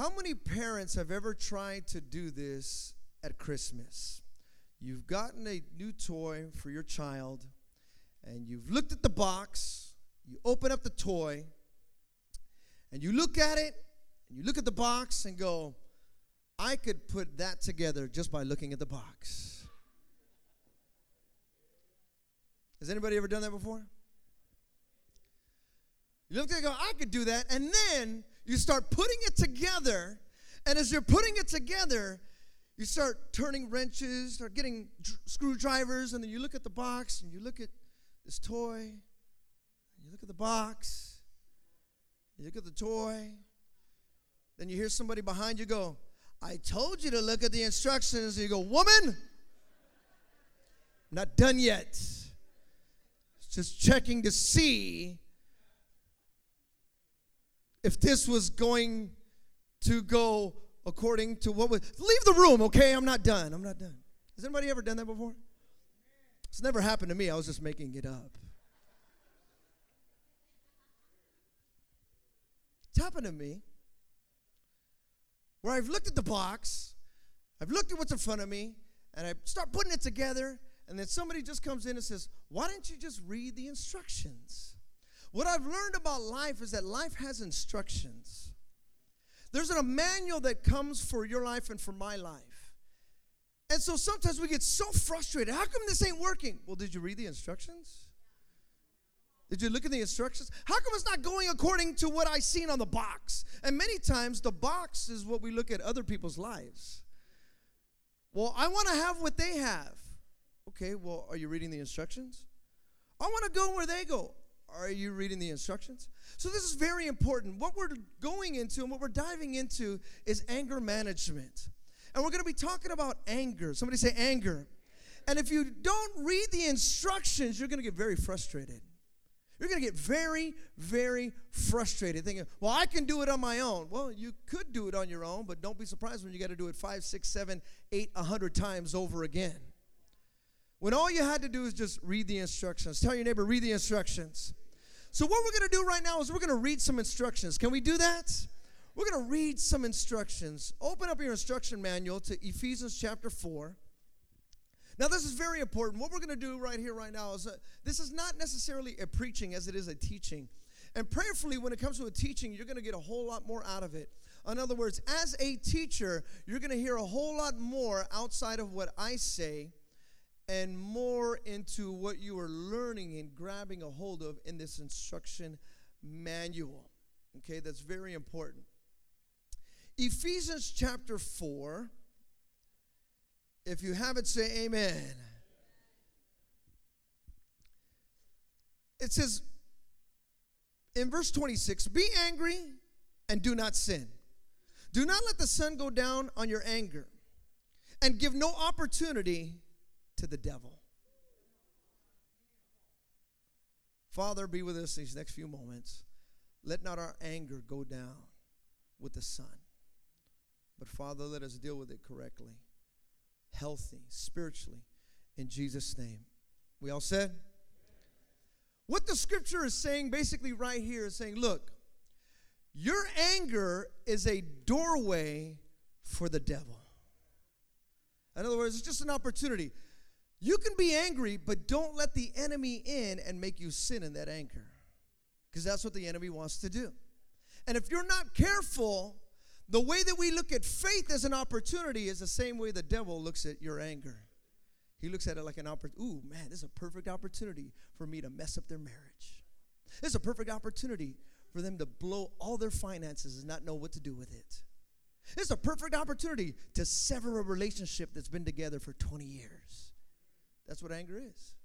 How many parents have ever tried to do this at Christmas? You've gotten a new toy for your child, and you've looked at the box, you open up the toy, and you look at it, and you look at the box and go, I could put that together just by looking at the box. Has anybody ever done that before? You look at it go, I could do that. And then you start putting it together. And as you're putting it together, you start turning wrenches, start getting dr- screwdrivers, and then you look at the box and you look at this toy, you look at the box, you look at the toy, then you hear somebody behind you go, I told you to look at the instructions. And you go, Woman, not done yet. Just checking to see if this was going to go according to what was. Leave the room, okay? I'm not done. I'm not done. Has anybody ever done that before? It's never happened to me. I was just making it up. It's happened to me where I've looked at the box, I've looked at what's in front of me, and I start putting it together, and then somebody just comes in and says, Why don't you just read the instructions? What I've learned about life is that life has instructions. There's a manual that comes for your life and for my life. And so sometimes we get so frustrated. How come this ain't working? Well, did you read the instructions? Did you look at the instructions? How come it's not going according to what I seen on the box? And many times the box is what we look at other people's lives. Well, I want to have what they have. Okay, well, are you reading the instructions? I want to go where they go. Are you reading the instructions? So, this is very important. What we're going into and what we're diving into is anger management. And we're going to be talking about anger. Somebody say anger. And if you don't read the instructions, you're going to get very frustrated. You're going to get very, very frustrated thinking, well, I can do it on my own. Well, you could do it on your own, but don't be surprised when you got to do it five, six, seven, eight, a hundred times over again. When all you had to do is just read the instructions. Tell your neighbor, read the instructions. So, what we're going to do right now is we're going to read some instructions. Can we do that? We're going to read some instructions. Open up your instruction manual to Ephesians chapter 4. Now, this is very important. What we're going to do right here, right now, is uh, this is not necessarily a preaching as it is a teaching. And prayerfully, when it comes to a teaching, you're going to get a whole lot more out of it. In other words, as a teacher, you're going to hear a whole lot more outside of what I say and more into what you are learning and grabbing a hold of in this instruction manual. Okay, that's very important. Ephesians chapter 4 if you have it, say amen. It says in verse 26 Be angry and do not sin. Do not let the sun go down on your anger, and give no opportunity to the devil. Father, be with us these next few moments. Let not our anger go down with the sun. But Father, let us deal with it correctly healthy spiritually in Jesus' name. We all said? What the scripture is saying basically right here is saying, look, your anger is a doorway for the devil. In other words, it's just an opportunity. You can be angry, but don't let the enemy in and make you sin in that anger. Because that's what the enemy wants to do. And if you're not careful, the way that we look at faith as an opportunity is the same way the devil looks at your anger. He looks at it like an opportunity. Ooh, man, this is a perfect opportunity for me to mess up their marriage. This is a perfect opportunity for them to blow all their finances and not know what to do with it. This is a perfect opportunity to sever a relationship that's been together for 20 years. That's what anger is.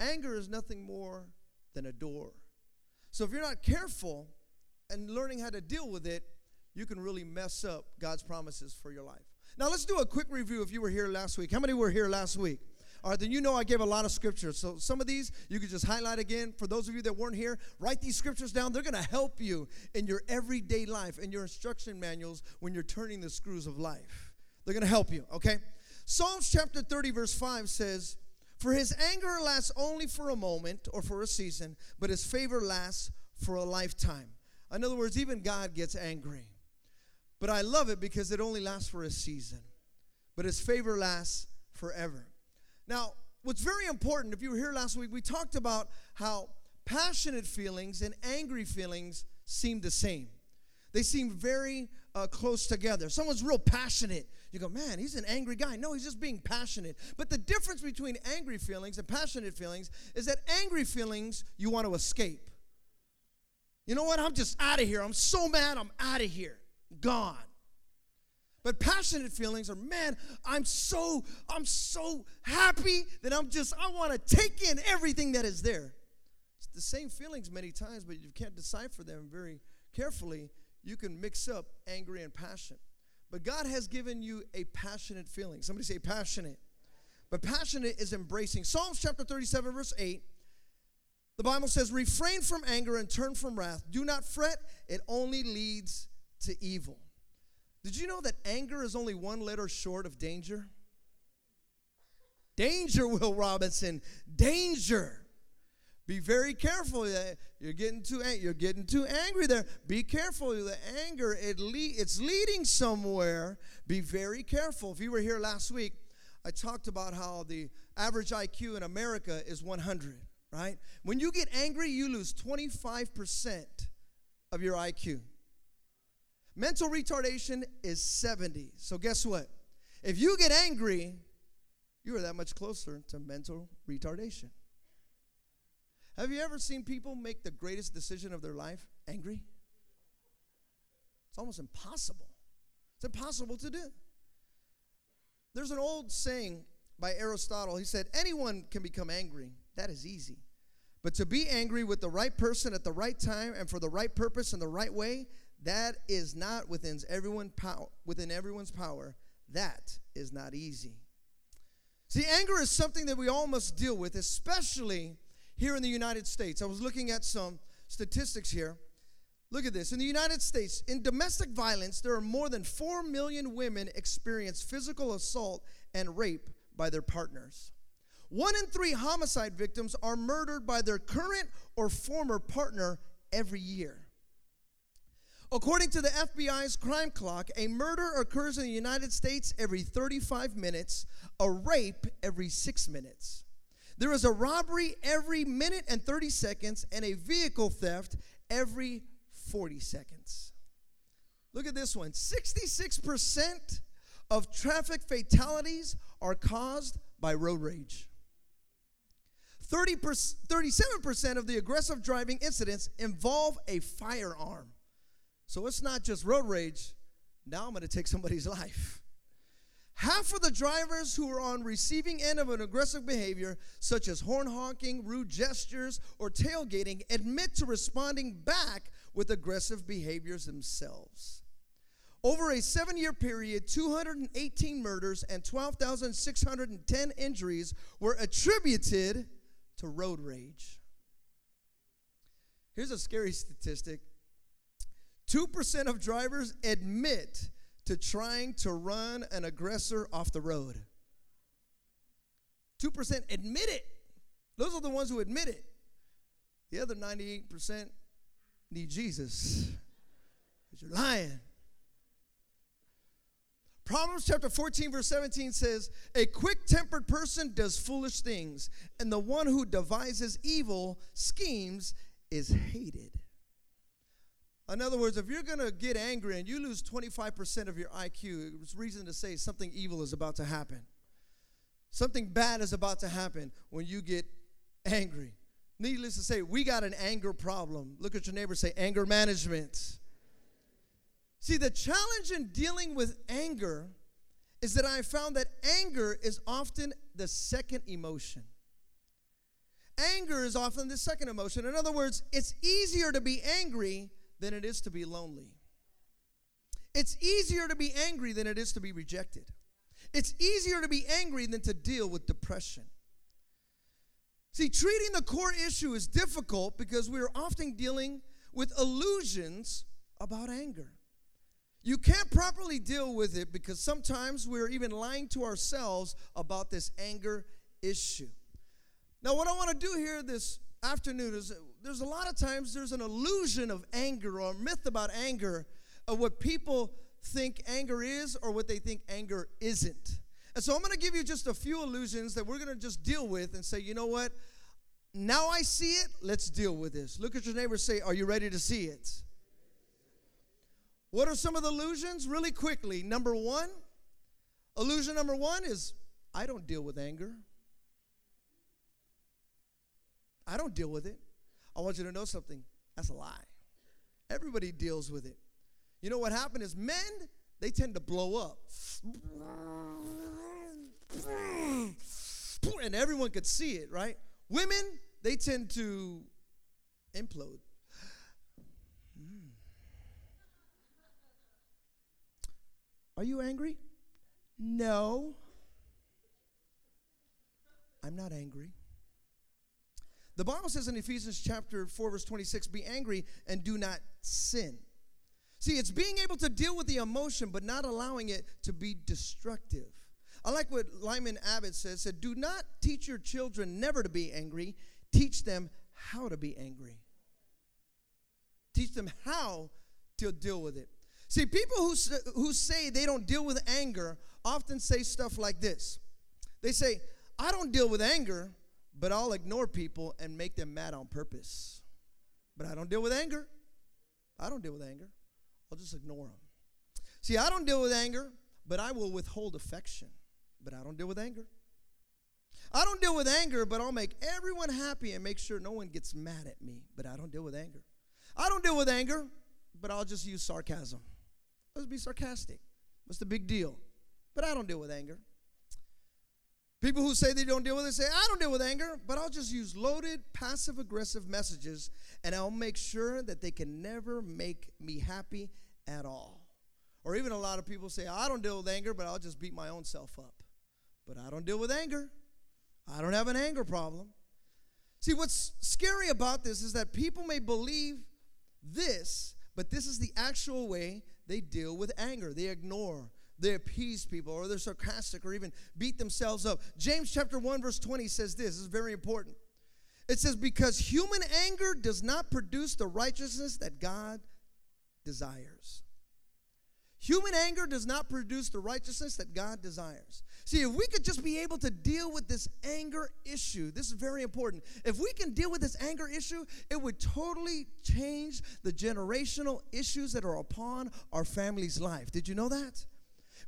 Anger is nothing more than a door. So if you're not careful and learning how to deal with it, you can really mess up God's promises for your life. Now, let's do a quick review if you were here last week. How many were here last week? All right, then you know I gave a lot of scriptures. So some of these you could just highlight again. For those of you that weren't here, write these scriptures down. They're going to help you in your everyday life, in your instruction manuals when you're turning the screws of life. They're going to help you, okay? Psalms chapter 30, verse 5 says, For his anger lasts only for a moment or for a season, but his favor lasts for a lifetime. In other words, even God gets angry. But I love it because it only lasts for a season. But his favor lasts forever. Now, what's very important, if you were here last week, we talked about how passionate feelings and angry feelings seem the same. They seem very uh, close together. Someone's real passionate. You go, man, he's an angry guy. No, he's just being passionate. But the difference between angry feelings and passionate feelings is that angry feelings you want to escape. You know what? I'm just out of here. I'm so mad. I'm out of here. Gone. But passionate feelings are, man, I'm so, I'm so happy that I'm just, I want to take in everything that is there. It's the same feelings many times, but you can't decipher them very carefully. You can mix up angry and passion. But God has given you a passionate feeling. Somebody say passionate. But passionate is embracing. Psalms chapter 37, verse 8. The Bible says, refrain from anger and turn from wrath. Do not fret, it only leads to evil. Did you know that anger is only one letter short of danger? Danger, Will Robinson. Danger. Be very careful. You're getting too you're getting too angry there. Be careful. The anger it le- it's leading somewhere. Be very careful. If you were here last week, I talked about how the average IQ in America is 100. Right? When you get angry, you lose 25% of your IQ. Mental retardation is 70. So guess what? If you get angry, you are that much closer to mental retardation. Have you ever seen people make the greatest decision of their life angry? It's almost impossible. It's impossible to do. There's an old saying by Aristotle. He said, Anyone can become angry. That is easy. But to be angry with the right person at the right time and for the right purpose in the right way, that is not within everyone power, within everyone's power. That is not easy. See, anger is something that we all must deal with, especially here in the United States. I was looking at some statistics here. Look at this. In the United States, in domestic violence, there are more than 4 million women experience physical assault and rape by their partners. One in three homicide victims are murdered by their current or former partner every year. According to the FBI's crime clock, a murder occurs in the United States every 35 minutes, a rape every six minutes. There is a robbery every minute and 30 seconds, and a vehicle theft every 40 seconds. Look at this one 66% of traffic fatalities are caused by road rage. 30 37% of the aggressive driving incidents involve a firearm. So it's not just road rage. Now I'm going to take somebody's life. Half of the drivers who are on receiving end of an aggressive behavior, such as horn honking, rude gestures, or tailgating, admit to responding back with aggressive behaviors themselves. Over a seven year period, 218 murders and 12,610 injuries were attributed to road rage. Here's a scary statistic 2% of drivers admit to trying to run an aggressor off the road. 2% admit it. Those are the ones who admit it. The other 98% need Jesus. Because you're lying. Proverbs chapter 14, verse 17 says, A quick tempered person does foolish things, and the one who devises evil schemes is hated. In other words, if you're going to get angry and you lose 25% of your IQ, it's reason to say something evil is about to happen. Something bad is about to happen when you get angry. Needless to say, we got an anger problem. Look at your neighbor say, anger management. See, the challenge in dealing with anger is that I found that anger is often the second emotion. Anger is often the second emotion. In other words, it's easier to be angry than it is to be lonely. It's easier to be angry than it is to be rejected. It's easier to be angry than to deal with depression. See, treating the core issue is difficult because we are often dealing with illusions about anger. You can't properly deal with it because sometimes we're even lying to ourselves about this anger issue. Now, what I want to do here this afternoon is there's a lot of times there's an illusion of anger or a myth about anger of what people think anger is or what they think anger isn't. And so I'm going to give you just a few illusions that we're going to just deal with and say, you know what? Now I see it, let's deal with this. Look at your neighbor say, Are you ready to see it? What are some of the illusions? Really quickly. Number one, illusion number one is I don't deal with anger. I don't deal with it. I want you to know something. That's a lie. Everybody deals with it. You know what happened is men, they tend to blow up. And everyone could see it, right? Women, they tend to implode. Hmm. Are you angry? No. I'm not angry. The Bible says in Ephesians chapter 4 verse 26, be angry and do not sin. See, it's being able to deal with the emotion but not allowing it to be destructive. I like what Lyman Abbott says, said, do not teach your children never to be angry, teach them how to be angry. Teach them how to deal with it. See, people who, who say they don't deal with anger often say stuff like this. They say, I don't deal with anger but I'll ignore people and make them mad on purpose. But I don't deal with anger. I don't deal with anger. I'll just ignore them. See, I don't deal with anger, but I will withhold affection. But I don't deal with anger. I don't deal with anger, but I'll make everyone happy and make sure no one gets mad at me. But I don't deal with anger. I don't deal with anger, but I'll just use sarcasm. Let's be sarcastic. What's the big deal? But I don't deal with anger. People who say they don't deal with it say, I don't deal with anger, but I'll just use loaded, passive aggressive messages and I'll make sure that they can never make me happy at all. Or even a lot of people say, I don't deal with anger, but I'll just beat my own self up. But I don't deal with anger. I don't have an anger problem. See, what's scary about this is that people may believe this, but this is the actual way they deal with anger. They ignore, they appease people or they're sarcastic or even beat themselves up. James chapter 1 verse 20 says this, this is very important. It says because human anger does not produce the righteousness that God desires. Human anger does not produce the righteousness that God desires. See, if we could just be able to deal with this anger issue, this is very important. If we can deal with this anger issue, it would totally change the generational issues that are upon our family's life. Did you know that?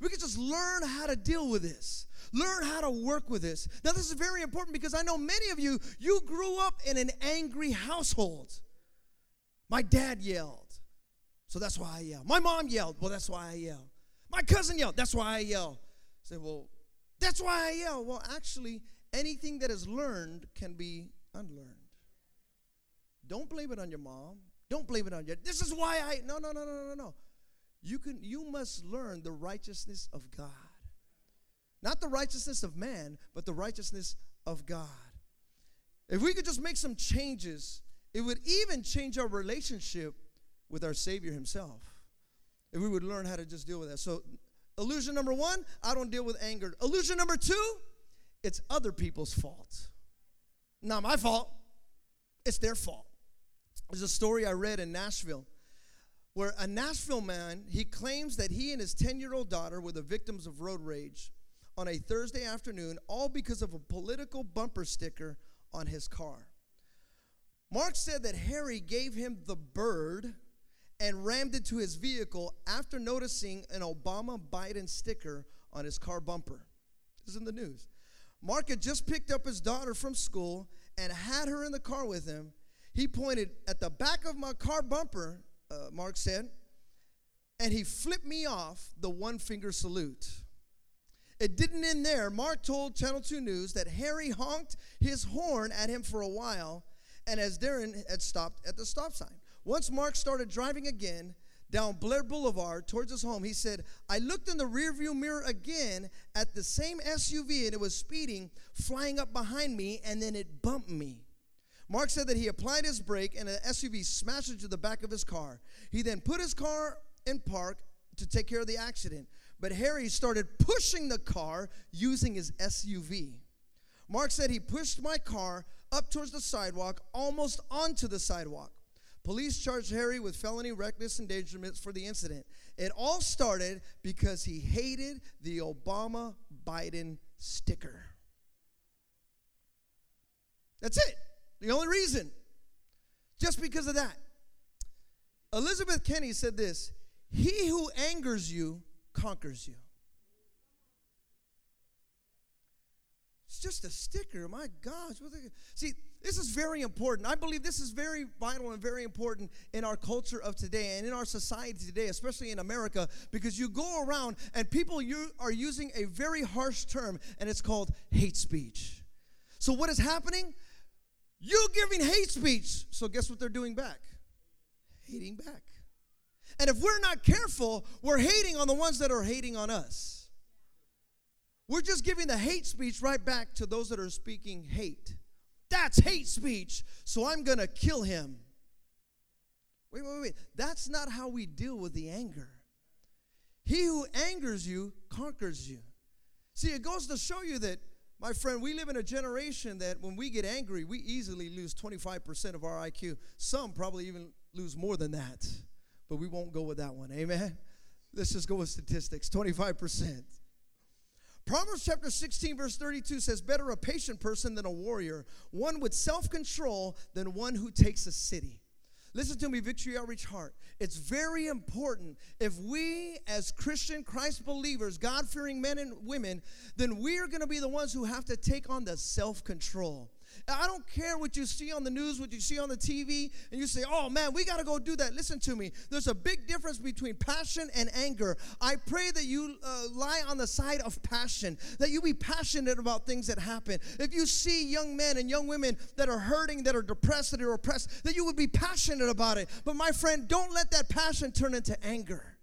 We can just learn how to deal with this, learn how to work with this. Now, this is very important because I know many of you, you grew up in an angry household. My dad yelled, so that's why I yell. My mom yelled, well, that's why I yell. My cousin yelled, that's why I yell. Say, well, that's why I yell. Well, actually, anything that is learned can be unlearned. Don't blame it on your mom. Don't blame it on your. This is why I. No, no, no, no, no, no. You can you must learn the righteousness of God. Not the righteousness of man, but the righteousness of God. If we could just make some changes, it would even change our relationship with our Savior Himself. If we would learn how to just deal with that. So, illusion number one, I don't deal with anger. Illusion number two, it's other people's fault. Not my fault, it's their fault. There's a story I read in Nashville where a Nashville man, he claims that he and his 10-year-old daughter were the victims of road rage on a Thursday afternoon, all because of a political bumper sticker on his car. Mark said that Harry gave him the bird and rammed it to his vehicle after noticing an Obama Biden sticker on his car bumper. This is in the news. Mark had just picked up his daughter from school and had her in the car with him. He pointed at the back of my car bumper uh, Mark said, and he flipped me off the one finger salute. It didn't end there. Mark told Channel 2 News that Harry honked his horn at him for a while, and as Darren had stopped at the stop sign. Once Mark started driving again down Blair Boulevard towards his home, he said, I looked in the rearview mirror again at the same SUV, and it was speeding, flying up behind me, and then it bumped me. Mark said that he applied his brake and an SUV smashed into the back of his car. He then put his car in park to take care of the accident. But Harry started pushing the car using his SUV. Mark said he pushed my car up towards the sidewalk, almost onto the sidewalk. Police charged Harry with felony reckless endangerment for the incident. It all started because he hated the Obama Biden sticker. That's it. The only reason. Just because of that. Elizabeth Kenny said this He who angers you conquers you. It's just a sticker. My gosh. See, this is very important. I believe this is very vital and very important in our culture of today and in our society today, especially in America, because you go around and people you are using a very harsh term, and it's called hate speech. So, what is happening? You're giving hate speech. So, guess what they're doing back? Hating back. And if we're not careful, we're hating on the ones that are hating on us. We're just giving the hate speech right back to those that are speaking hate. That's hate speech, so I'm going to kill him. Wait, wait, wait. That's not how we deal with the anger. He who angers you conquers you. See, it goes to show you that, my friend, we live in a generation that when we get angry, we easily lose 25% of our IQ. Some probably even lose more than that, but we won't go with that one. Amen? Let's just go with statistics 25%. Proverbs chapter 16, verse 32 says, Better a patient person than a warrior, one with self control than one who takes a city. Listen to me, Victory Outreach Heart. It's very important if we, as Christian Christ believers, God fearing men and women, then we are going to be the ones who have to take on the self control. I don't care what you see on the news, what you see on the TV, and you say, oh man, we got to go do that. Listen to me. There's a big difference between passion and anger. I pray that you uh, lie on the side of passion, that you be passionate about things that happen. If you see young men and young women that are hurting, that are depressed, that are oppressed, that you would be passionate about it. But my friend, don't let that passion turn into anger.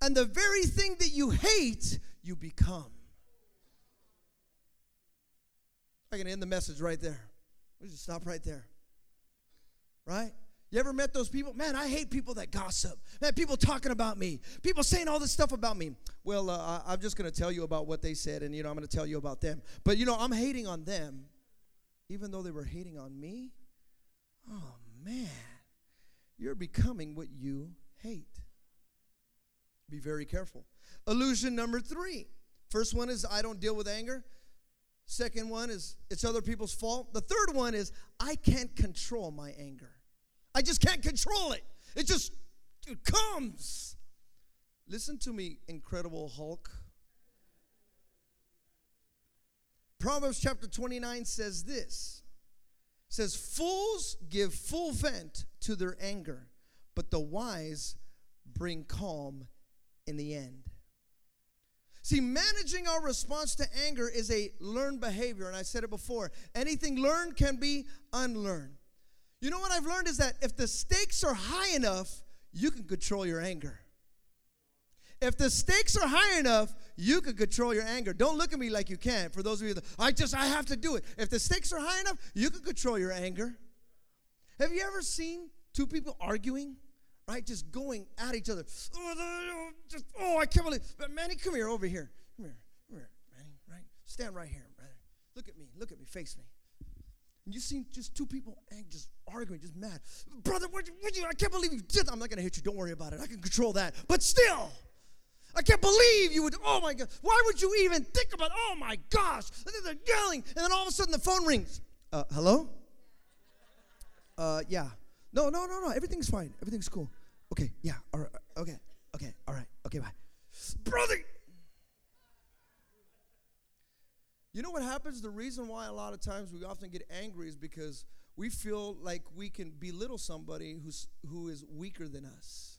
And the very thing that you hate, you become. I can end the message right there. We just stop right there. Right? You ever met those people? Man, I hate people that gossip. Man, people talking about me. People saying all this stuff about me. Well, uh, I'm just going to tell you about what they said, and you know I'm going to tell you about them. But you know I'm hating on them, even though they were hating on me. Oh man, you're becoming what you hate. Be very careful. Illusion number three. First one is I don't deal with anger. Second one is it's other people's fault. The third one is I can't control my anger. I just can't control it. It just it comes. Listen to me, incredible Hulk. Proverbs chapter 29 says this. It says fools give full vent to their anger, but the wise bring calm in the end. See, managing our response to anger is a learned behavior, and I said it before. Anything learned can be unlearned. You know what I've learned is that if the stakes are high enough, you can control your anger. If the stakes are high enough, you can control your anger. Don't look at me like you can't. For those of you that I just I have to do it. If the stakes are high enough, you can control your anger. Have you ever seen two people arguing? Right? Just going at each other. Oh, just, oh, I can't believe. But Manny, come here, over here. Come here, come here, Manny, right? Stand right here, brother. Look at me, look at me, face me. And you seen just two people just arguing, just mad. Brother, what, what you, I can't believe you did that. I'm not going to hit you. Don't worry about it. I can control that. But still, I can't believe you would. Oh my God. Why would you even think about, oh my gosh. They're yelling. And then all of a sudden the phone rings. Uh, hello? Uh, yeah. No, no, no, no. Everything's fine. Everything's cool. Okay, yeah. All right. Uh, okay. Okay. All right. Okay, bye. Brother. You know what happens? The reason why a lot of times we often get angry is because we feel like we can belittle somebody who's who is weaker than us.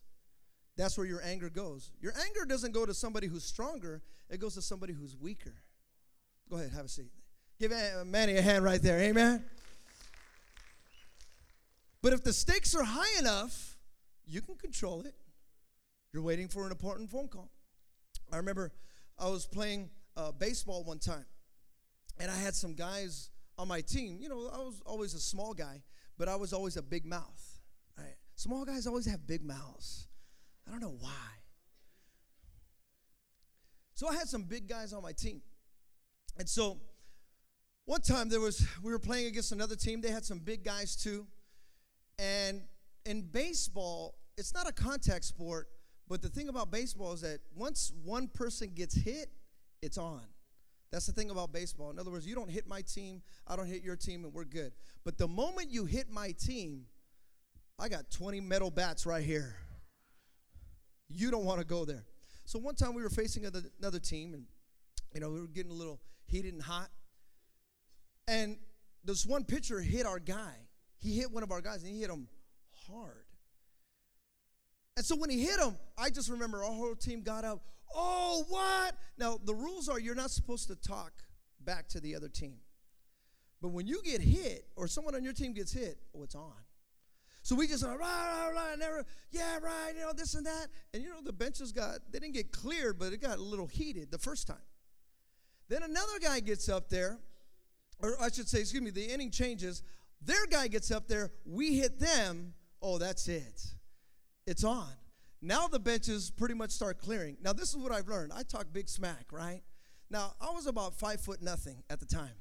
That's where your anger goes. Your anger doesn't go to somebody who's stronger, it goes to somebody who's weaker. Go ahead, have a seat. Give Manny a hand right there. Amen. But if the stakes are high enough, you can control it. You're waiting for an important phone call. I remember I was playing uh, baseball one time, and I had some guys on my team. You know, I was always a small guy, but I was always a big mouth. Right? Small guys always have big mouths. I don't know why. So I had some big guys on my team. And so one time there was we were playing against another team. They had some big guys too. And in baseball, it's not a contact sport, but the thing about baseball is that once one person gets hit, it's on. That's the thing about baseball. In other words, you don't hit my team, I don't hit your team, and we're good. But the moment you hit my team, I got 20 metal bats right here. You don't want to go there. So one time we were facing another team, and you know we were getting a little heated and hot. And this one pitcher hit our guy. He hit one of our guys, and he hit him hard. And so when he hit him, I just remember our whole team got up. Oh, what? Now, the rules are you're not supposed to talk back to the other team. But when you get hit or someone on your team gets hit, oh, it's on. So we just, right, right, right, never, yeah, right, you know, this and that. And you know, the benches got, they didn't get cleared, but it got a little heated the first time. Then another guy gets up there, or I should say, excuse me, the inning changes. Their guy gets up there, we hit them. Oh, that's it. It's on. Now the benches pretty much start clearing. Now, this is what I've learned. I talk big smack, right? Now, I was about five foot nothing at the time.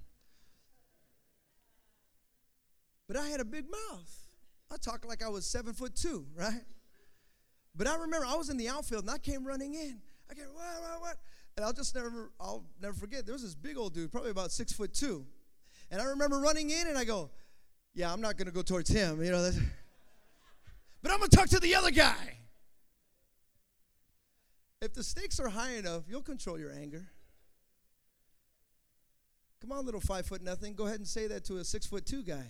But I had a big mouth. I talked like I was seven foot two, right? But I remember I was in the outfield and I came running in. I came, what, what, what? And I'll just never, I'll never forget. There was this big old dude, probably about six foot two. And I remember running in and I go, yeah, I'm not going to go towards him, you know. But I'm going to talk to the other guy. If the stakes are high enough, you'll control your anger. Come on, little five foot nothing. Go ahead and say that to a six foot two guy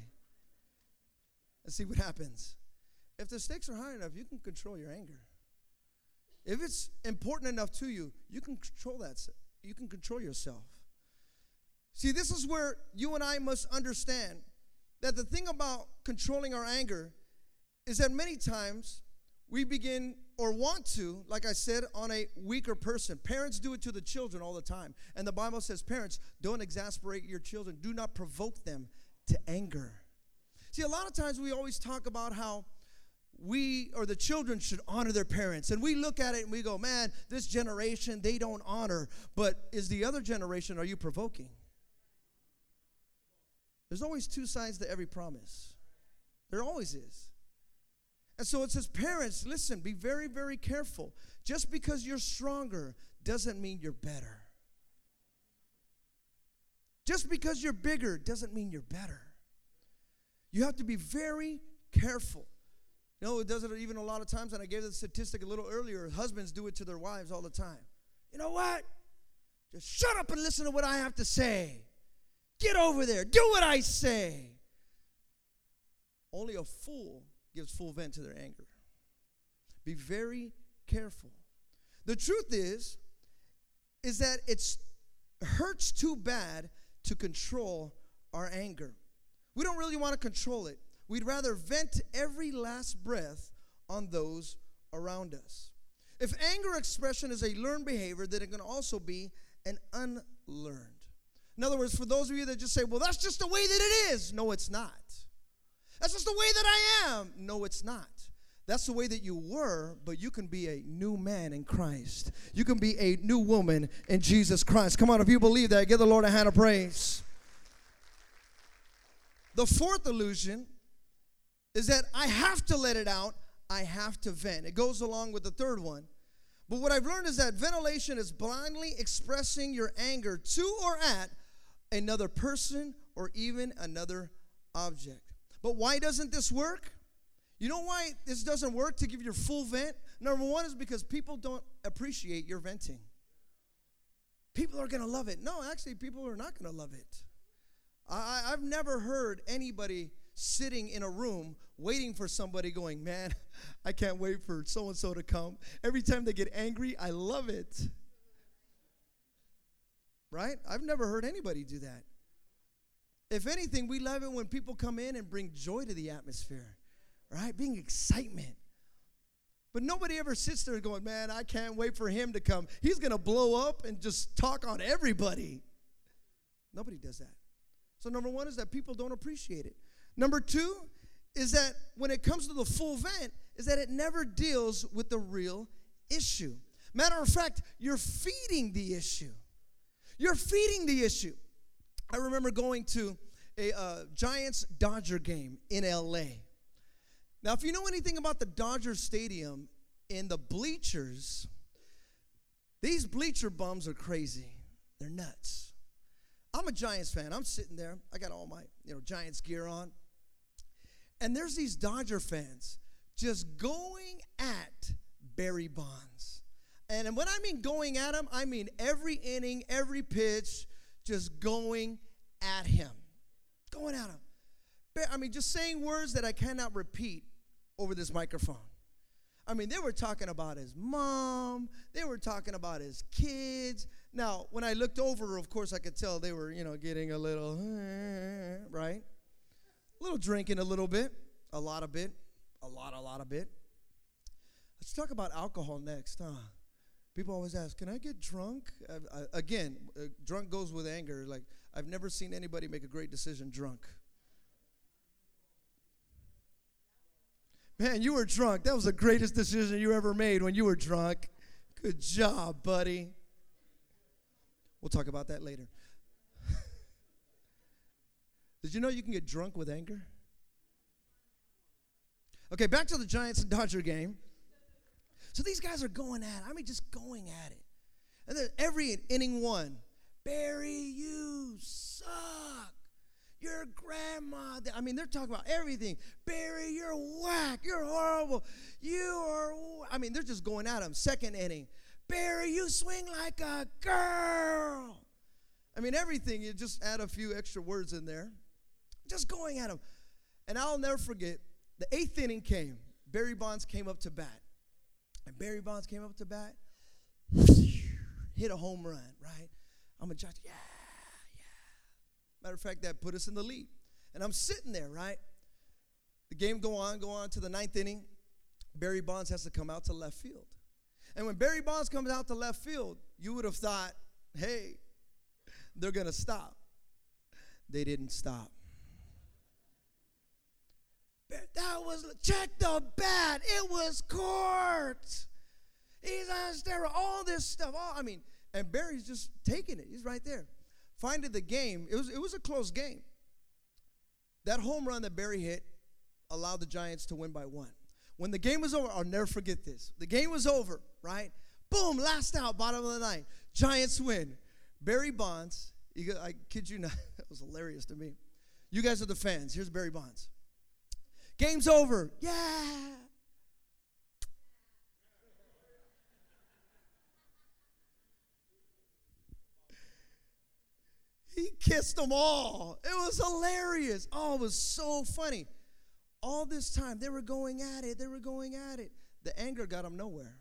and see what happens. If the stakes are high enough, you can control your anger. If it's important enough to you, you can control that. You can control yourself. See, this is where you and I must understand that the thing about controlling our anger is that many times we begin or want to, like I said, on a weaker person. Parents do it to the children all the time. And the Bible says, parents, don't exasperate your children, do not provoke them to anger. See, a lot of times we always talk about how we or the children should honor their parents. And we look at it and we go, man, this generation, they don't honor. But is the other generation, are you provoking? There's always two sides to every promise. There always is. And so it says, parents, listen, be very, very careful. Just because you're stronger doesn't mean you're better. Just because you're bigger doesn't mean you're better. You have to be very careful. You know, it does it even a lot of times, and I gave the statistic a little earlier. Husbands do it to their wives all the time. You know what? Just shut up and listen to what I have to say. Get over there. Do what I say. Only a fool gives full vent to their anger. Be very careful. The truth is, is that it hurts too bad to control our anger. We don't really want to control it. We'd rather vent every last breath on those around us. If anger expression is a learned behavior, then it can also be an unlearned. In other words, for those of you that just say, well, that's just the way that it is. No, it's not. That's just the way that I am. No, it's not. That's the way that you were, but you can be a new man in Christ. You can be a new woman in Jesus Christ. Come on, if you believe that, give the Lord a hand of praise. The fourth illusion is that I have to let it out, I have to vent. It goes along with the third one. But what I've learned is that ventilation is blindly expressing your anger to or at another person or even another object. But why doesn't this work? You know why this doesn't work to give your full vent? Number one is because people don't appreciate your venting. People are going to love it. No, actually, people are not going to love it. I, I've never heard anybody sitting in a room waiting for somebody going, Man, I can't wait for so and so to come. Every time they get angry, I love it. Right? I've never heard anybody do that. If anything, we love it when people come in and bring joy to the atmosphere, right? Being excitement. But nobody ever sits there going, man, I can't wait for him to come. He's going to blow up and just talk on everybody. Nobody does that. So, number one is that people don't appreciate it. Number two is that when it comes to the full vent, is that it never deals with the real issue. Matter of fact, you're feeding the issue. You're feeding the issue. I remember going to a uh, Giants Dodger game in LA. Now, if you know anything about the Dodger Stadium, in the bleachers, these bleacher bums are crazy. They're nuts. I'm a Giants fan. I'm sitting there. I got all my, you know, Giants gear on. And there's these Dodger fans just going at Barry Bonds. And when I mean going at him, I mean every inning, every pitch, just going at him. Going at him. I mean, just saying words that I cannot repeat over this microphone. I mean, they were talking about his mom, they were talking about his kids. Now, when I looked over, of course, I could tell they were, you know, getting a little, right? A little drinking a little bit, a lot of bit, a lot, a lot of bit. Let's talk about alcohol next, huh? People always ask, "Can I get drunk?" I, I, again, uh, drunk goes with anger. Like I've never seen anybody make a great decision drunk. Man, you were drunk. That was the greatest decision you ever made when you were drunk. Good job, buddy. We'll talk about that later. Did you know you can get drunk with anger? Okay, back to the Giants and Dodger game. So these guys are going at it. I mean, just going at it. And then every inning one, Barry, you suck. Your grandma. I mean, they're talking about everything. Barry, you're whack. You're horrible. You are. I mean, they're just going at him. Second inning, Barry, you swing like a girl. I mean, everything. You just add a few extra words in there. Just going at him. And I'll never forget. The eighth inning came. Barry Bonds came up to bat. And Barry Bonds came up to bat, hit a home run, right? I'm a judge, yeah, yeah. Matter of fact, that put us in the lead. And I'm sitting there, right? The game go on, go on to the ninth inning. Barry Bonds has to come out to left field. And when Barry Bonds comes out to left field, you would have thought, hey, they're going to stop. They didn't stop. That was check the bat. It was court. He's on steroids. All this stuff. All I mean, and Barry's just taking it. He's right there. Finding the game. It was it was a close game. That home run that Barry hit allowed the Giants to win by one. When the game was over, I'll never forget this. The game was over, right? Boom, last out, bottom of the ninth. Giants win. Barry Bonds, I kid you not, that was hilarious to me. You guys are the fans. Here's Barry Bonds. Game's over. Yeah. He kissed them all. It was hilarious. Oh, it was so funny. All this time, they were going at it. They were going at it. The anger got them nowhere.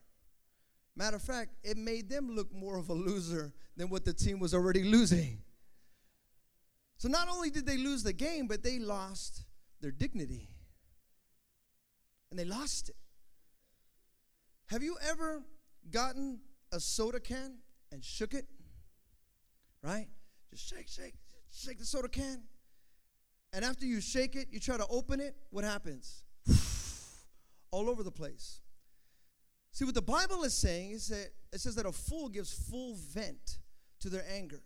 Matter of fact, it made them look more of a loser than what the team was already losing. So not only did they lose the game, but they lost their dignity and they lost it. Have you ever gotten a soda can and shook it? Right? Just shake, shake, shake the soda can. And after you shake it, you try to open it, what happens? All over the place. See, what the Bible is saying is that it says that a fool gives full vent to their anger.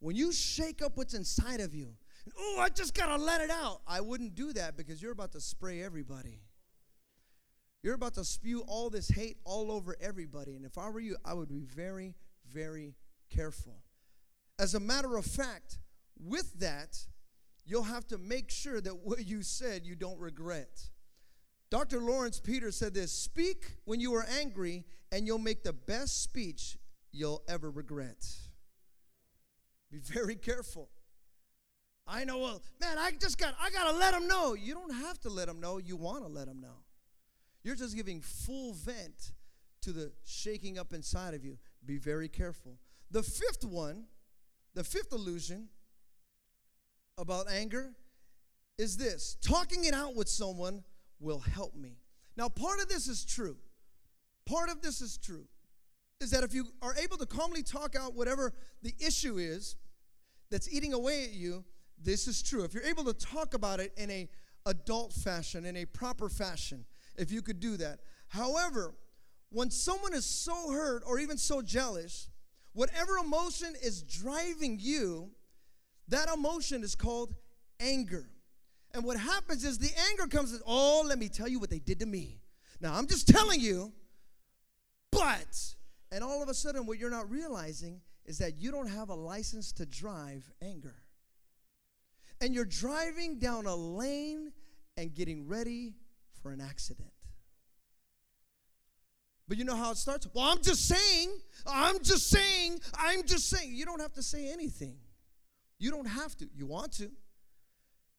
When you shake up what's inside of you, oh, I just gotta let it out. I wouldn't do that because you're about to spray everybody. You're about to spew all this hate all over everybody. And if I were you, I would be very, very careful. As a matter of fact, with that, you'll have to make sure that what you said you don't regret. Dr. Laurence Peter said this Speak when you are angry, and you'll make the best speech you'll ever regret. Be very careful. I know, well, man, I just got, I got to let them know. You don't have to let them know. You want to let them know. You're just giving full vent to the shaking up inside of you. Be very careful. The fifth one, the fifth illusion about anger is this talking it out with someone will help me. Now, part of this is true. Part of this is true. Is that if you are able to calmly talk out whatever the issue is that's eating away at you, this is true. If you're able to talk about it in a adult fashion, in a proper fashion, if you could do that. However, when someone is so hurt or even so jealous, whatever emotion is driving you, that emotion is called anger. And what happens is the anger comes, and, oh, let me tell you what they did to me. Now, I'm just telling you, but, and all of a sudden, what you're not realizing is that you don't have a license to drive anger. And you're driving down a lane and getting ready for an accident. But you know how it starts? Well, I'm just saying, I'm just saying, I'm just saying. You don't have to say anything. You don't have to. You want to.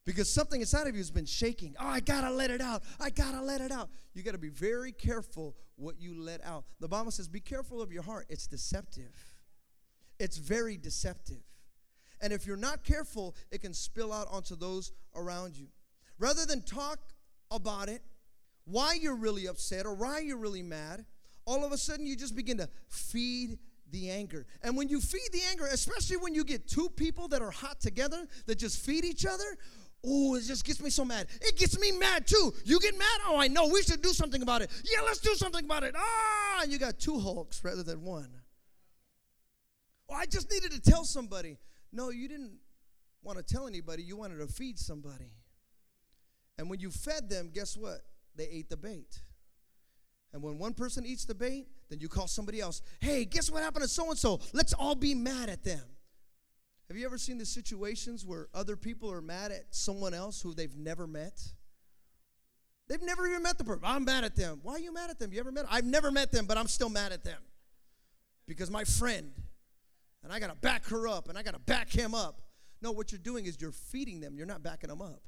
Because something inside of you has been shaking. Oh, I gotta let it out. I gotta let it out. You gotta be very careful what you let out. The Bible says, be careful of your heart. It's deceptive. It's very deceptive. And if you're not careful, it can spill out onto those around you. Rather than talk about it, why you're really upset or why you're really mad, all of a sudden you just begin to feed the anger. And when you feed the anger, especially when you get two people that are hot together that just feed each other, oh, it just gets me so mad. It gets me mad too. You get mad? Oh, I know. We should do something about it. Yeah, let's do something about it. Ah, and you got two Hulks rather than one. Oh, I just needed to tell somebody. No, you didn't want to tell anybody. You wanted to feed somebody. And when you fed them, guess what? They ate the bait. And when one person eats the bait, then you call somebody else. Hey, guess what happened to so and so? Let's all be mad at them. Have you ever seen the situations where other people are mad at someone else who they've never met? They've never even met the person. I'm mad at them. Why are you mad at them? You ever met? Them? I've never met them, but I'm still mad at them because my friend, and I got to back her up, and I got to back him up. No, what you're doing is you're feeding them. You're not backing them up.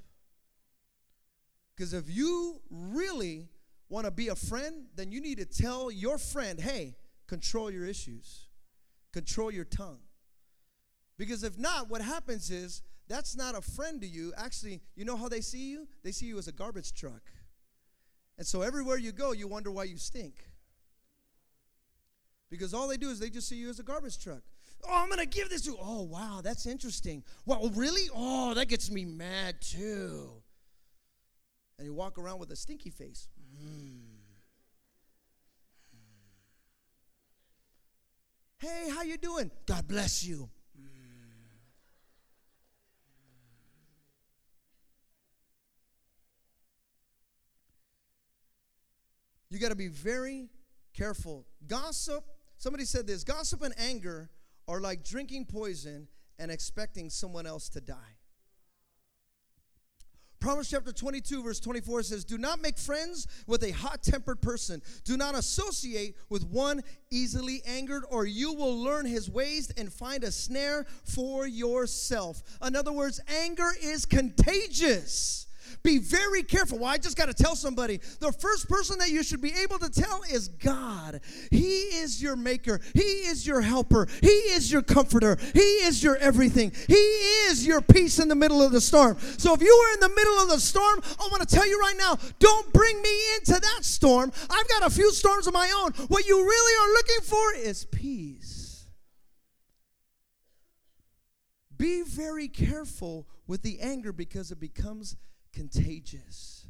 Because if you really want to be a friend, then you need to tell your friend, hey, control your issues, control your tongue. Because if not, what happens is that's not a friend to you. Actually, you know how they see you? They see you as a garbage truck. And so everywhere you go, you wonder why you stink. Because all they do is they just see you as a garbage truck. Oh, I'm going to give this to. Oh, wow, that's interesting. Well, really? Oh, that gets me mad too. And you walk around with a stinky face. Hey, how you doing? God bless you. You got to be very careful. Gossip, somebody said this gossip and anger are like drinking poison and expecting someone else to die. Proverbs chapter 22, verse 24 says, Do not make friends with a hot tempered person. Do not associate with one easily angered, or you will learn his ways and find a snare for yourself. In other words, anger is contagious. Be very careful. Well, I just got to tell somebody. The first person that you should be able to tell is God. He is your maker, He is your helper, He is your comforter, He is your everything. He is your peace in the middle of the storm. So if you are in the middle of the storm, I want to tell you right now don't bring me into that storm. I've got a few storms of my own. What you really are looking for is peace. Be very careful with the anger because it becomes contagious.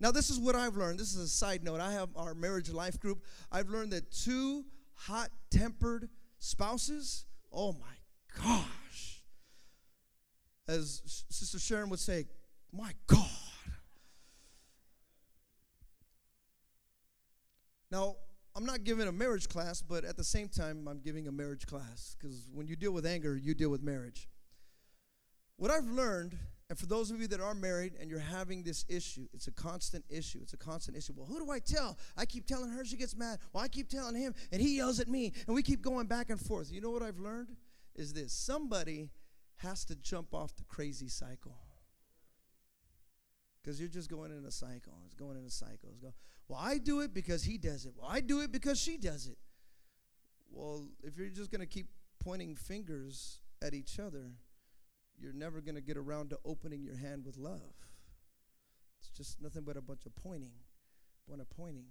Now, this is what I've learned. This is a side note. I have our marriage life group. I've learned that two hot tempered spouses, oh my gosh. As Sister Sharon would say, my God. Now, I'm not giving a marriage class, but at the same time, I'm giving a marriage class because when you deal with anger, you deal with marriage. What I've learned and for those of you that are married and you're having this issue, it's a constant issue. It's a constant issue. Well, who do I tell? I keep telling her, she gets mad. Well, I keep telling him, and he yells at me, and we keep going back and forth. You know what I've learned? Is this somebody has to jump off the crazy cycle. Because you're just going in a cycle. It's going in a cycle. It's going, well, I do it because he does it. Well, I do it because she does it. Well, if you're just going to keep pointing fingers at each other, you're never going to get around to opening your hand with love. It's just nothing but a bunch of pointing, one of pointing,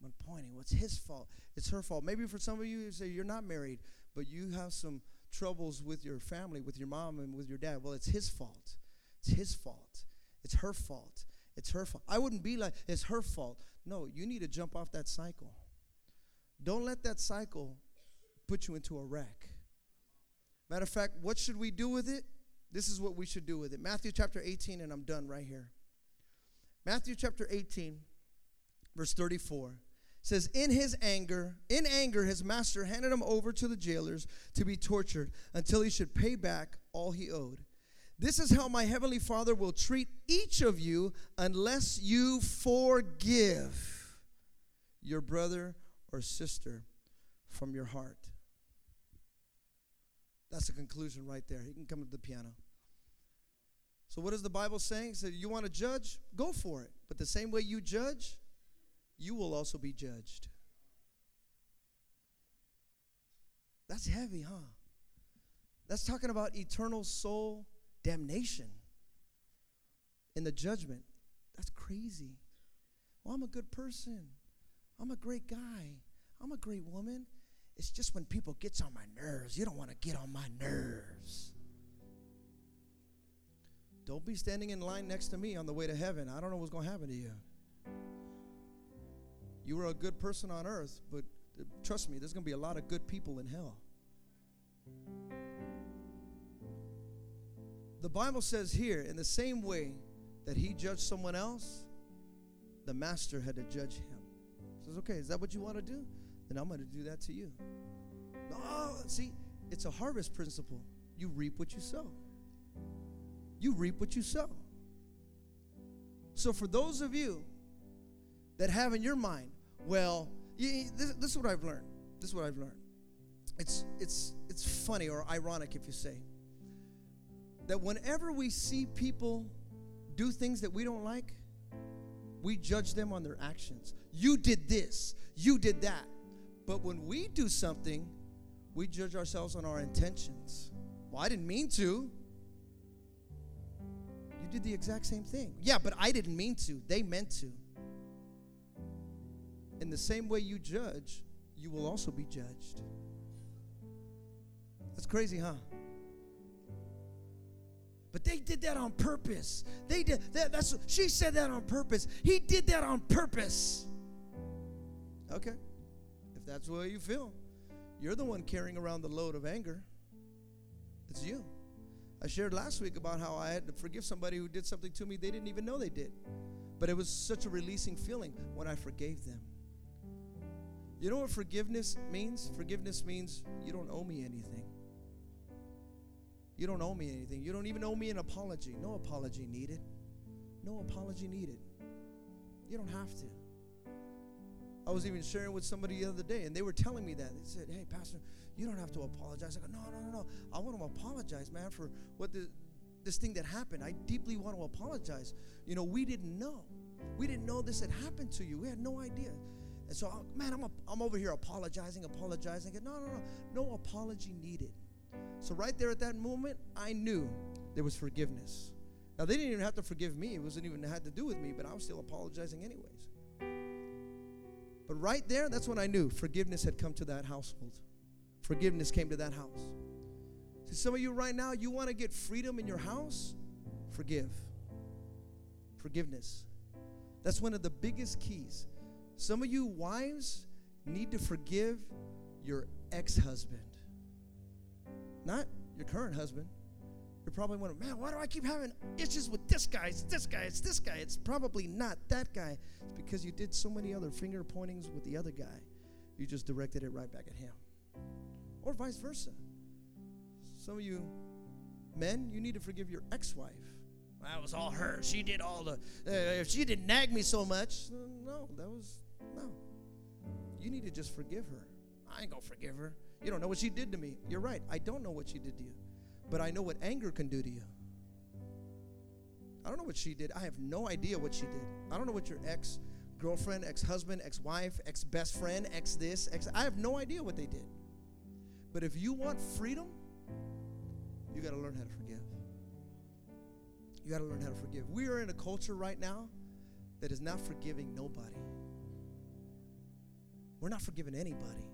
one pointing. What's his fault? It's her fault. Maybe for some of you, you say you're not married, but you have some troubles with your family, with your mom and with your dad. Well, it's his fault. It's his fault. It's her fault. It's her fault. I wouldn't be like, it's her fault. No, you need to jump off that cycle. Don't let that cycle put you into a wreck. Matter of fact, what should we do with it? This is what we should do with it. Matthew chapter 18, and I'm done right here. Matthew chapter 18, verse 34 says, In his anger, in anger, his master handed him over to the jailers to be tortured until he should pay back all he owed. This is how my heavenly Father will treat each of you unless you forgive your brother or sister from your heart. That's the conclusion right there. He can come to the piano. So, what is the Bible saying? It You want to judge? Go for it. But the same way you judge, you will also be judged. That's heavy, huh? That's talking about eternal soul damnation in the judgment. That's crazy. Well, I'm a good person. I'm a great guy. I'm a great woman. It's just when people gets on my nerves. You don't want to get on my nerves. Don't be standing in line next to me on the way to heaven. I don't know what's going to happen to you. You were a good person on earth, but uh, trust me, there's going to be a lot of good people in hell. The Bible says here, in the same way that he judged someone else, the master had to judge him. He says, okay, is that what you want to do? Then I'm going to do that to you. Oh, see, it's a harvest principle. You reap what you sow. You reap what you sow. So for those of you that have in your mind, well, this, this is what I've learned. This is what I've learned. It's it's it's funny or ironic if you say that whenever we see people do things that we don't like, we judge them on their actions. You did this, you did that. But when we do something, we judge ourselves on our intentions. Well, I didn't mean to. Did the exact same thing. Yeah, but I didn't mean to. They meant to. In the same way you judge, you will also be judged. That's crazy, huh? But they did that on purpose. They did that. That's she said that on purpose. He did that on purpose. Okay, if that's the way you feel, you're the one carrying around the load of anger. It's you. I shared last week about how I had to forgive somebody who did something to me they didn't even know they did. But it was such a releasing feeling when I forgave them. You know what forgiveness means? Forgiveness means you don't owe me anything. You don't owe me anything. You don't even owe me an apology. No apology needed. No apology needed. You don't have to. I was even sharing with somebody the other day, and they were telling me that. They said, Hey, Pastor, you don't have to apologize. I go, No, no, no, no. I want to apologize, man, for what the, this thing that happened. I deeply want to apologize. You know, we didn't know. We didn't know this had happened to you. We had no idea. And so, man, I'm, a, I'm over here apologizing, apologizing. No, no, no. No apology needed. So, right there at that moment, I knew there was forgiveness. Now, they didn't even have to forgive me, it wasn't even had to do with me, but I was still apologizing anyways. But right there, that's when I knew forgiveness had come to that household. Forgiveness came to that house. See, some of you right now, you want to get freedom in your house? Forgive. Forgiveness. That's one of the biggest keys. Some of you wives need to forgive your ex husband. Not your current husband. You're probably wondering, man, why do I keep having issues with this guy? It's this guy, it's this guy. It's probably not that guy. It's because you did so many other finger pointings with the other guy. You just directed it right back at him. Or vice versa. Some of you men, you need to forgive your ex wife. That was all her. She did all the, uh, if she didn't nag me so much, uh, no, that was, no. You need to just forgive her. I ain't gonna forgive her. You don't know what she did to me. You're right. I don't know what she did to you. But I know what anger can do to you. I don't know what she did. I have no idea what she did. I don't know what your ex girlfriend, ex husband, ex wife, ex best friend, ex this, ex. I have no idea what they did. But if you want freedom, you got to learn how to forgive. You got to learn how to forgive. We are in a culture right now that is not forgiving nobody. We're not forgiving anybody.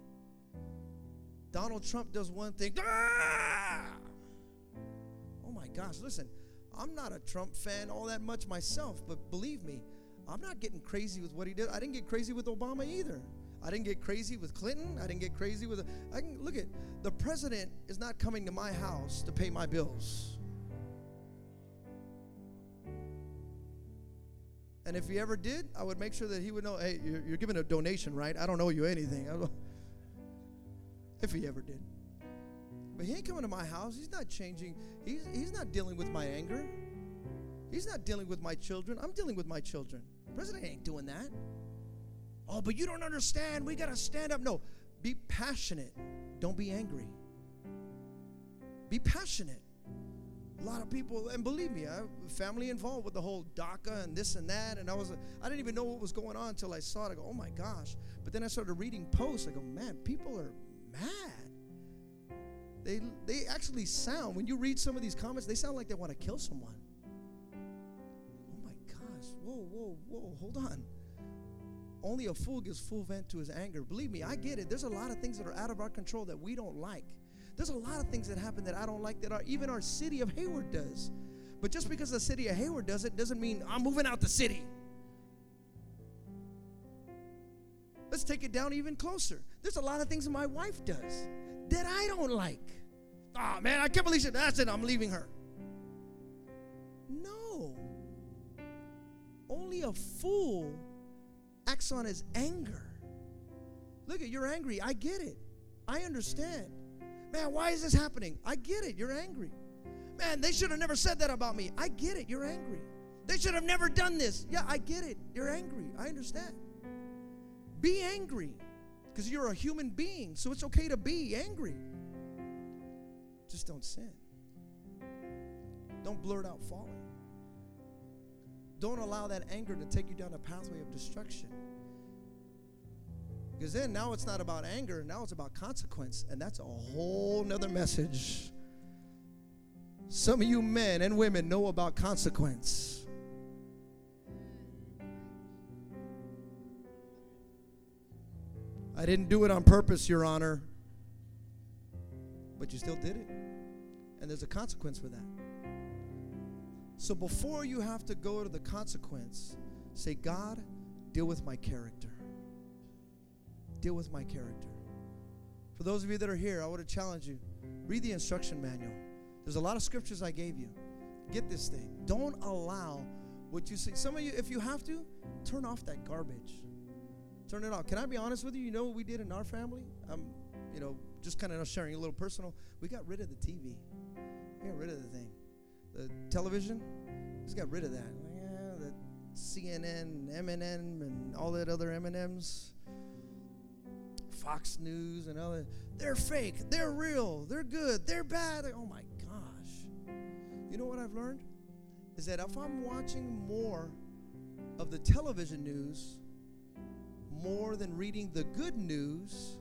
Donald Trump does one thing. Ah! Oh my gosh, listen, I'm not a Trump fan all that much myself, but believe me, I'm not getting crazy with what he did. I didn't get crazy with Obama either. I didn't get crazy with Clinton. I didn't get crazy with. I can look at the president is not coming to my house to pay my bills. And if he ever did, I would make sure that he would know. Hey, you're, you're giving a donation, right? I don't owe you anything. if he ever did, but he ain't coming to my house. He's not changing. He's he's not dealing with my anger. He's not dealing with my children. I'm dealing with my children. The president ain't doing that. Oh, but you don't understand. We got to stand up. No, be passionate. Don't be angry. Be passionate. A lot of people, and believe me, I family involved with the whole DACA and this and that. And I was, I didn't even know what was going on until I saw it. I go, oh my gosh. But then I started reading posts. I go, man, people are mad. They, they actually sound, when you read some of these comments, they sound like they want to kill someone. Oh my gosh. Whoa, whoa, whoa. Hold on. Only a fool gives full vent to his anger. Believe me, I get it. There's a lot of things that are out of our control that we don't like. There's a lot of things that happen that I don't like that our, even our city of Hayward does. But just because the city of Hayward does it doesn't mean I'm moving out the city. Let's take it down even closer. There's a lot of things my wife does that I don't like. Oh man, I can't believe she, that's it, I'm leaving her. No. Only a fool acts on his anger. Look at you're angry. I get it. I understand. Man, why is this happening? I get it. You're angry. Man, they should have never said that about me. I get it. You're angry. They should have never done this. Yeah, I get it. You're angry. I understand. Be angry because you're a human being, so it's okay to be angry. Just don't sin. Don't blurt out folly. Don't allow that anger to take you down a pathway of destruction. Because then now it's not about anger, now it's about consequence. And that's a whole nother message. Some of you men and women know about consequence. I didn't do it on purpose, Your Honor. But you still did it. And there's a consequence for that. So before you have to go to the consequence, say, God, deal with my character deal with my character. For those of you that are here, I want to challenge you read the instruction manual. There's a lot of scriptures I gave you. Get this thing. Don't allow what you see. Some of you, if you have to, turn off that garbage. Turn it off. Can I be honest with you? You know what we did in our family? I'm, you know, just kind of sharing a little personal. We got rid of the TV. We got rid of the thing. The television, just got rid of that. Yeah, the CNN, MNN, and all that other M&Ms. Fox News and other, they're fake, they're real, they're good, they're bad. Oh my gosh. You know what I've learned? Is that if I'm watching more of the television news, more than reading the good news,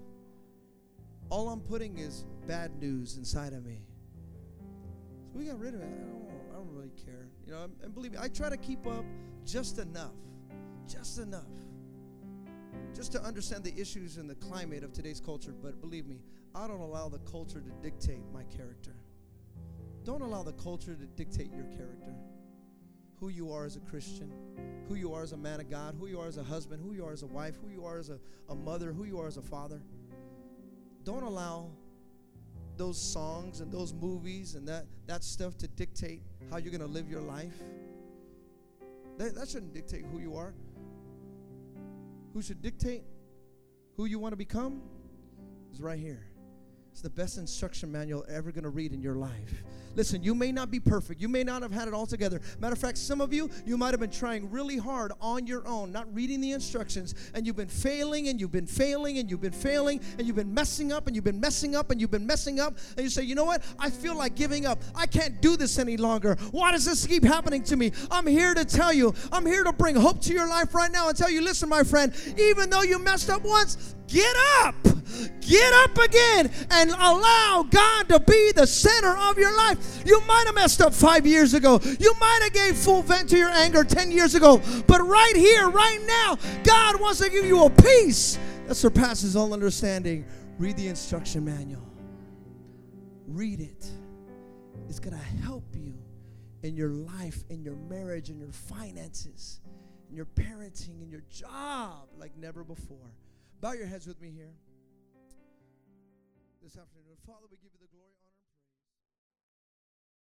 all I'm putting is bad news inside of me. So we got rid of it. Care. You know, and believe me, I try to keep up just enough. Just enough just to understand the issues and the climate of today's culture. But believe me, I don't allow the culture to dictate my character. Don't allow the culture to dictate your character. Who you are as a Christian, who you are as a man of God, who you are as a husband, who you are as a wife, who you are as a, a mother, who you are as a father. Don't allow those songs and those movies and that, that stuff to dictate how you're going to live your life. That, that shouldn't dictate who you are who should dictate who you want to become is right here. It's the best instruction manual ever going to read in your life. Listen, you may not be perfect. You may not have had it all together. Matter of fact, some of you, you might have been trying really hard on your own, not reading the instructions, and you've been failing and you've been failing and you've been failing and you've been messing up and you've been messing up and you've been messing up. And you say, you know what? I feel like giving up. I can't do this any longer. Why does this keep happening to me? I'm here to tell you, I'm here to bring hope to your life right now and tell you, listen, my friend, even though you messed up once, get up. Get up again and allow God to be the center of your life. You might have messed up five years ago. You might have gave full vent to your anger 10 years ago. But right here, right now, God wants to give you a peace that surpasses all understanding. Read the instruction manual. Read it. It's going to help you in your life, in your marriage, in your finances, in your parenting, in your job like never before. Bow your heads with me here this afternoon. Father, we give you.